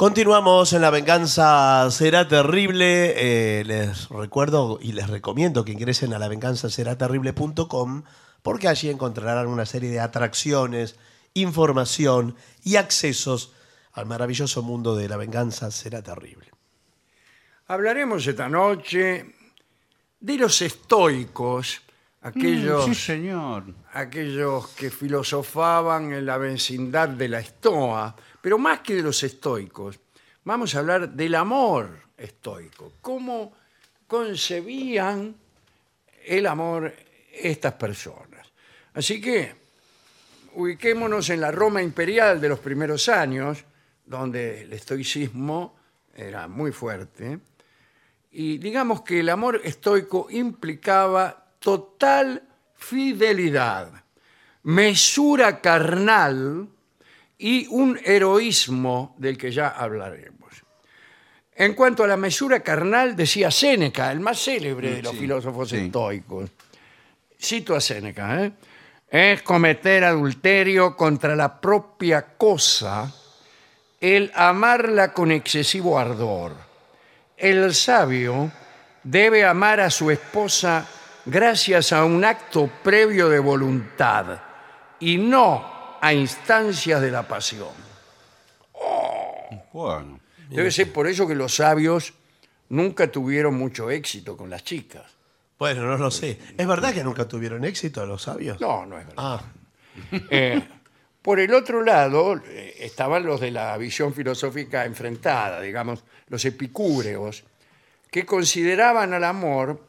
Continuamos en La Venganza Será Terrible. Eh, les recuerdo y les recomiendo que ingresen a lavenganzaseraterrible.com porque allí encontrarán una serie de atracciones, información y accesos al maravilloso mundo de La Venganza Será Terrible. Hablaremos esta noche de los estoicos, aquellos, Mm, Sí, señor. aquellos que filosofaban en la vecindad de la estoa, pero más que de los estoicos, vamos a hablar del amor estoico, cómo concebían el amor estas personas. Así que ubiquémonos en la Roma imperial de los primeros años, donde el estoicismo era muy fuerte, y digamos que el amor estoico implicaba total fidelidad, mesura carnal y un heroísmo del que ya hablaremos. En cuanto a la mesura carnal, decía Séneca, el más célebre de los sí, filósofos sí. estoicos. Cito a Séneca, ¿eh? es cometer adulterio contra la propia cosa el amarla con excesivo ardor. El sabio debe amar a su esposa gracias a un acto previo de voluntad y no a instancias de la pasión. Bueno. Debe ser por eso que los sabios nunca tuvieron mucho éxito con las chicas. Bueno, no lo sé. ¿Es verdad que nunca tuvieron éxito los sabios? No, no es verdad. Ah, Eh, por el otro lado eh, estaban los de la visión filosófica enfrentada, digamos, los epicúreos, que consideraban al amor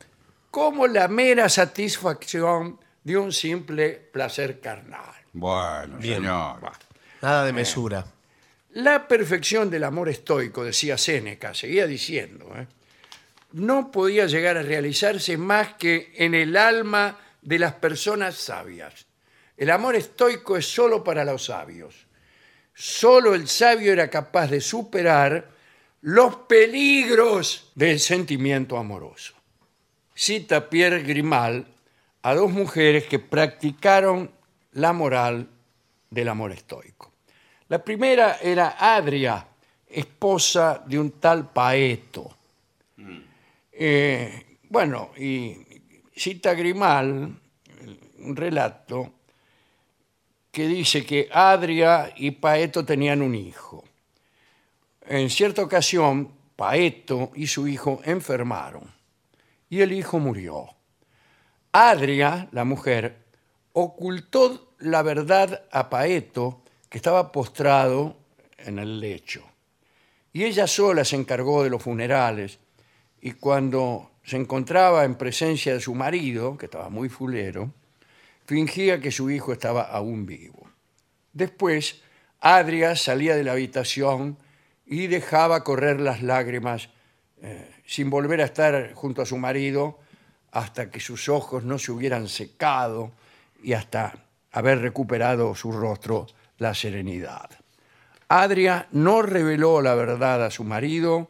como la mera satisfacción de un simple placer carnal. Bueno, señor. nada de mesura. La perfección del amor estoico, decía Séneca, seguía diciendo, ¿eh? no podía llegar a realizarse más que en el alma de las personas sabias. El amor estoico es solo para los sabios. Solo el sabio era capaz de superar los peligros del sentimiento amoroso. Cita Pierre Grimal a dos mujeres que practicaron la moral del amor estoico. La primera era Adria, esposa de un tal Paeto. Eh, bueno, y cita Grimal un relato que dice que Adria y Paeto tenían un hijo. En cierta ocasión, Paeto y su hijo enfermaron y el hijo murió. Adria, la mujer, ocultó la verdad a Paeto, que estaba postrado en el lecho. Y ella sola se encargó de los funerales y cuando se encontraba en presencia de su marido, que estaba muy fulero, fingía que su hijo estaba aún vivo. Después, Adria salía de la habitación y dejaba correr las lágrimas eh, sin volver a estar junto a su marido hasta que sus ojos no se hubieran secado y hasta haber recuperado su rostro la serenidad. Adria no reveló la verdad a su marido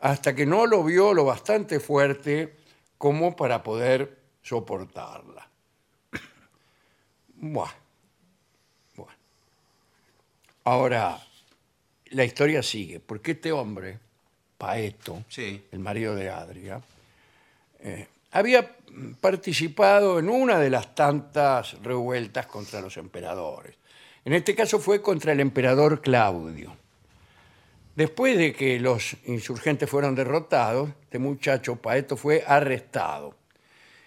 hasta que no lo vio lo bastante fuerte como para poder soportarla. Buah. Buah. Ahora, la historia sigue, porque este hombre, Paeto, Sí. el marido de Adria, eh, había participado en una de las tantas revueltas contra los emperadores. En este caso fue contra el emperador Claudio. Después de que los insurgentes fueron derrotados, este muchacho Paeto fue arrestado.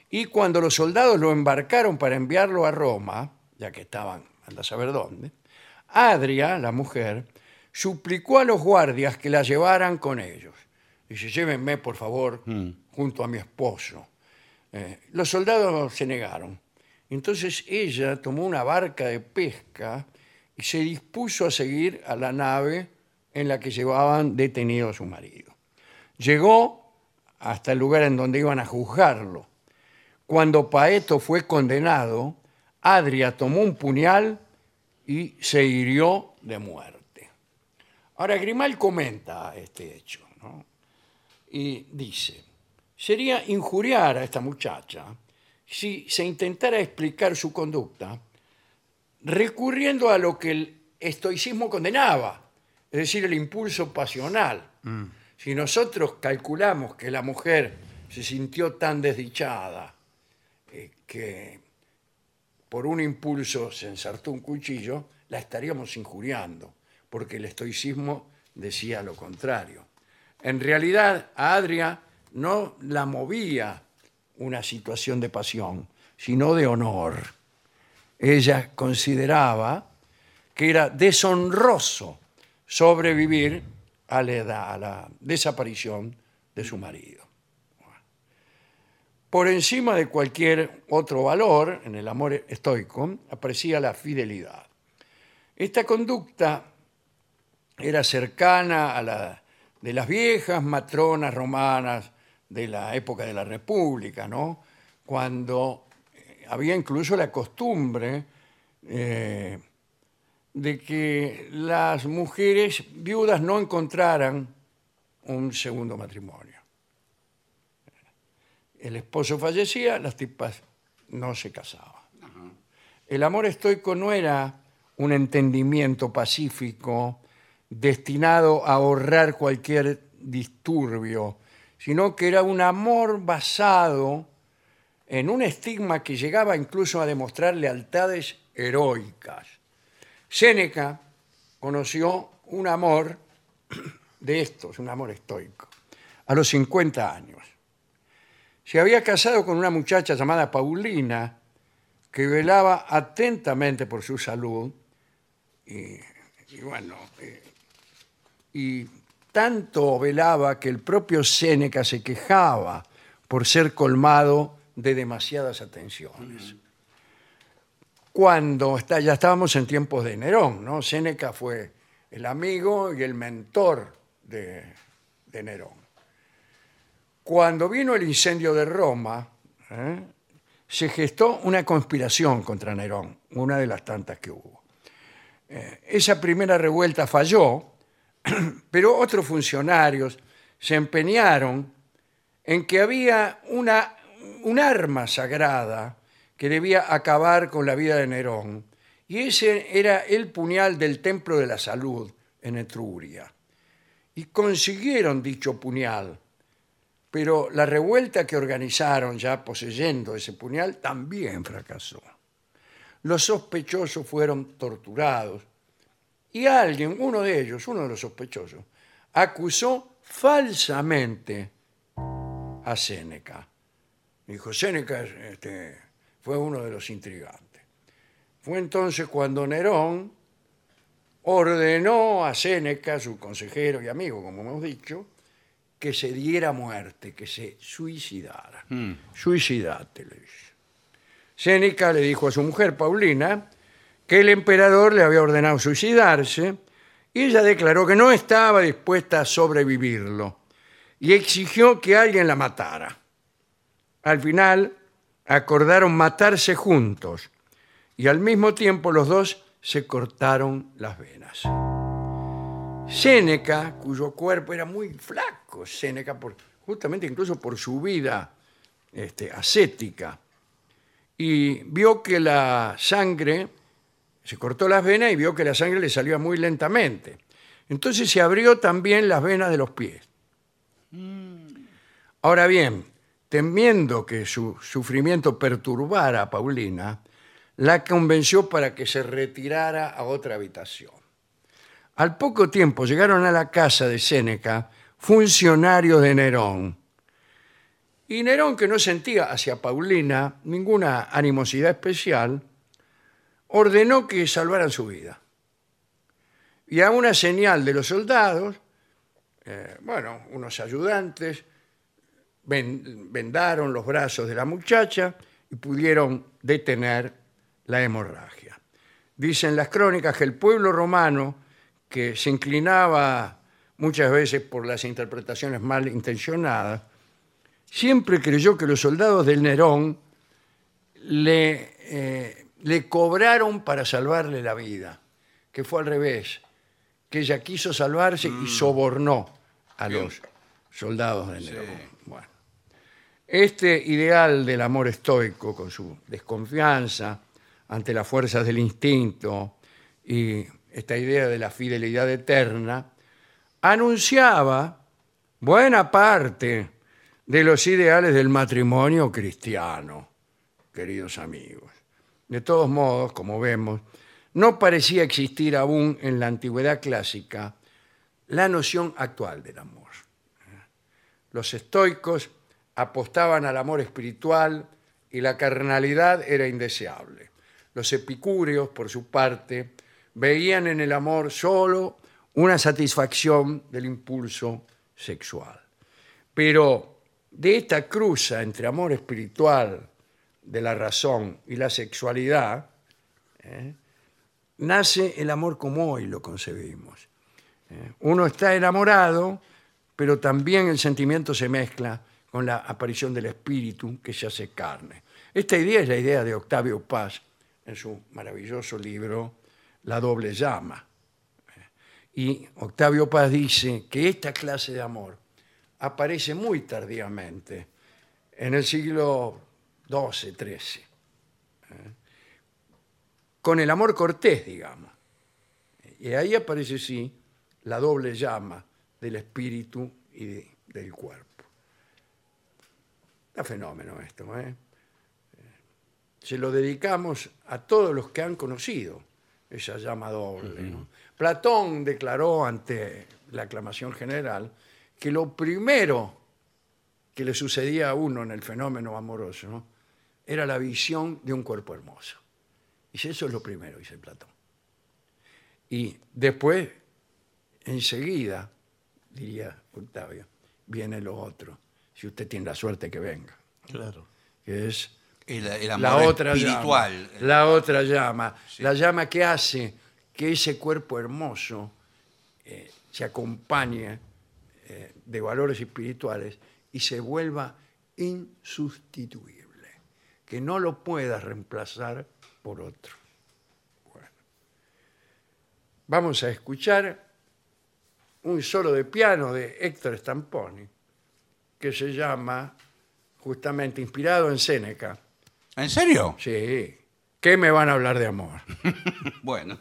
Y cuando los soldados lo embarcaron para enviarlo a Roma, ya que estaban, anda a saber dónde, Adria, la mujer, suplicó a los guardias que la llevaran con ellos. Dice, llévenme, por favor, junto a mi esposo. Eh, los soldados se negaron. Entonces ella tomó una barca de pesca y se dispuso a seguir a la nave en la que llevaban detenido a su marido. Llegó hasta el lugar en donde iban a juzgarlo. Cuando Paeto fue condenado, Adria tomó un puñal y se hirió de muerte. Ahora Grimal comenta este hecho y dice, sería injuriar a esta muchacha si se intentara explicar su conducta recurriendo a lo que el estoicismo condenaba, es decir, el impulso pasional. Si nosotros calculamos que la mujer se sintió tan desdichada eh, que por un impulso se ensartó un cuchillo, la estaríamos injuriando, porque el estoicismo decía lo contrario. En realidad, a Adria no la movía una situación de pasión, sino de honor. Ella consideraba que era deshonroso sobrevivir a la, desaparición de su marido. Por encima de cualquier otro valor, en el amor estoico, aprecia la fidelidad. Esta conducta era cercana a la de las viejas matronas romanas de la época de la República, ¿no? Cuando eh, había incluso la costumbre eh, de que las mujeres viudas no encontraran un segundo matrimonio. El esposo fallecía, las tipas no se casaban. El amor estoico no era un entendimiento pacífico destinado a ahorrar cualquier disturbio, sino que era un amor basado en un estigma que llegaba incluso a demostrar lealtades heroicas. Séneca conoció un amor de estos, un amor estoico, a los 50 años. Se había casado con una muchacha llamada Paulina, que velaba atentamente por su salud, y, bueno, eh, y tanto velaba que el propio Séneca se quejaba por ser colmado de demasiadas atenciones. Cuando ya estábamos en tiempos de Nerón, ¿no? Séneca fue el amigo y el mentor de, de Nerón. Cuando vino el incendio de Roma, ¿eh? se gestó una conspiración contra Nerón, una de las tantas que hubo. Eh, esa primera revuelta falló, pero otros funcionarios se empeñaron en que había una, un arma sagrada que debía acabar con la vida de Nerón, y ese era el puñal del Templo de la Salud en Etruria. Y consiguieron dicho puñal, pero la revuelta que organizaron ya poseyendo ese puñal también fracasó. Los sospechosos fueron torturados y alguien, uno de ellos, uno de los sospechosos, acusó falsamente a Séneca. Dijo, Séneca este, fue uno de los intrigantes. Fue entonces cuando Nerón ordenó a Séneca, su consejero y amigo, como hemos dicho, que se diera muerte, que se suicidara. Suicidate, le dice. Séneca le dijo a su mujer, Paulina, que el emperador le había ordenado suicidarse y ella declaró que no estaba dispuesta a sobrevivirlo y exigió que alguien la matara. Al final acordaron matarse juntos y al mismo tiempo los dos se cortaron las venas. Séneca, cuyo cuerpo era muy flaco, Séneca, justamente incluso por su vida este, ascética, y vio que la sangre, se cortó las venas y vio que la sangre le salía muy lentamente. Entonces se abrió también las venas de los pies. Ahora bien, temiendo que su sufrimiento perturbara a Paulina, la convenció para que se retirara a otra habitación. Al poco tiempo llegaron a la casa de Séneca funcionarios de Nerón. Y Nerón, que no sentía hacia Paulina ninguna animosidad especial, ordenó que salvaran su vida. Y a una señal de los soldados, eh, bueno, unos ayudantes ven- vendaron los brazos de la muchacha y pudieron detener la hemorragia. Dicen las crónicas que el pueblo romano, que se inclinaba muchas veces por las interpretaciones mal intencionadas, siempre creyó que los soldados del Nerón le, eh, le cobraron para salvarle la vida, que fue al revés, que ella quiso salvarse y sobornó a los soldados de Nerón. Bueno. Este ideal del amor estoico, con su desconfianza ante las fuerzas del instinto y esta idea de la fidelidad eterna, anunciaba buena parte de los ideales del matrimonio cristiano, queridos amigos. De todos modos, como vemos, no parecía existir aún en la antigüedad clásica la noción actual del amor. Los estoicos apostaban al amor espiritual y la carnalidad era indeseable. Los epicúreos, por su parte, veían en el amor solo una satisfacción del impulso sexual. Pero de esta cruza entre amor espiritual de la razón y la sexualidad, ¿eh? nace el amor como hoy lo concebimos. ¿eh? Uno está enamorado, pero también el sentimiento se mezcla con la aparición del espíritu que se hace carne. Esta idea es la idea de Octavio Paz en su maravilloso libro La doble llama. Y Octavio Paz dice que esta clase de amor aparece muy tardíamente, en el siglo XII, XIII, con el amor cortés, digamos. Y ahí aparece, sí, la doble llama del espíritu y de- del cuerpo. Un fenómeno esto, ¿eh? Se lo dedicamos a todos los que han conocido esa llama doble. ¿no? Platón declaró ante la aclamación general que lo primero que le sucedía a uno en el fenómeno amoroso ¿no? Era la visión de un cuerpo hermoso. Dice, eso es lo primero, dice Platón. Y después, enseguida, diría Octavio, viene lo otro, si usted tiene la suerte que venga, Claro. que es El, el amor la otra espiritual. llama, la otra llama, la llama que hace que ese cuerpo hermoso eh, se acompañe eh, de valores espirituales y se vuelva insustituible, que no lo puedas reemplazar por otro. Bueno. Vamos a escuchar un solo de piano de Héctor Stamponi, que se llama, justamente inspirado en Séneca, ¿En serio? Sí. ¿Qué me van a hablar de amor? Bueno.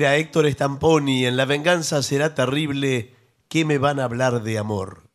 Era Héctor Stamponi. En La venganza será terrible. ¿Qué me van a hablar de amor?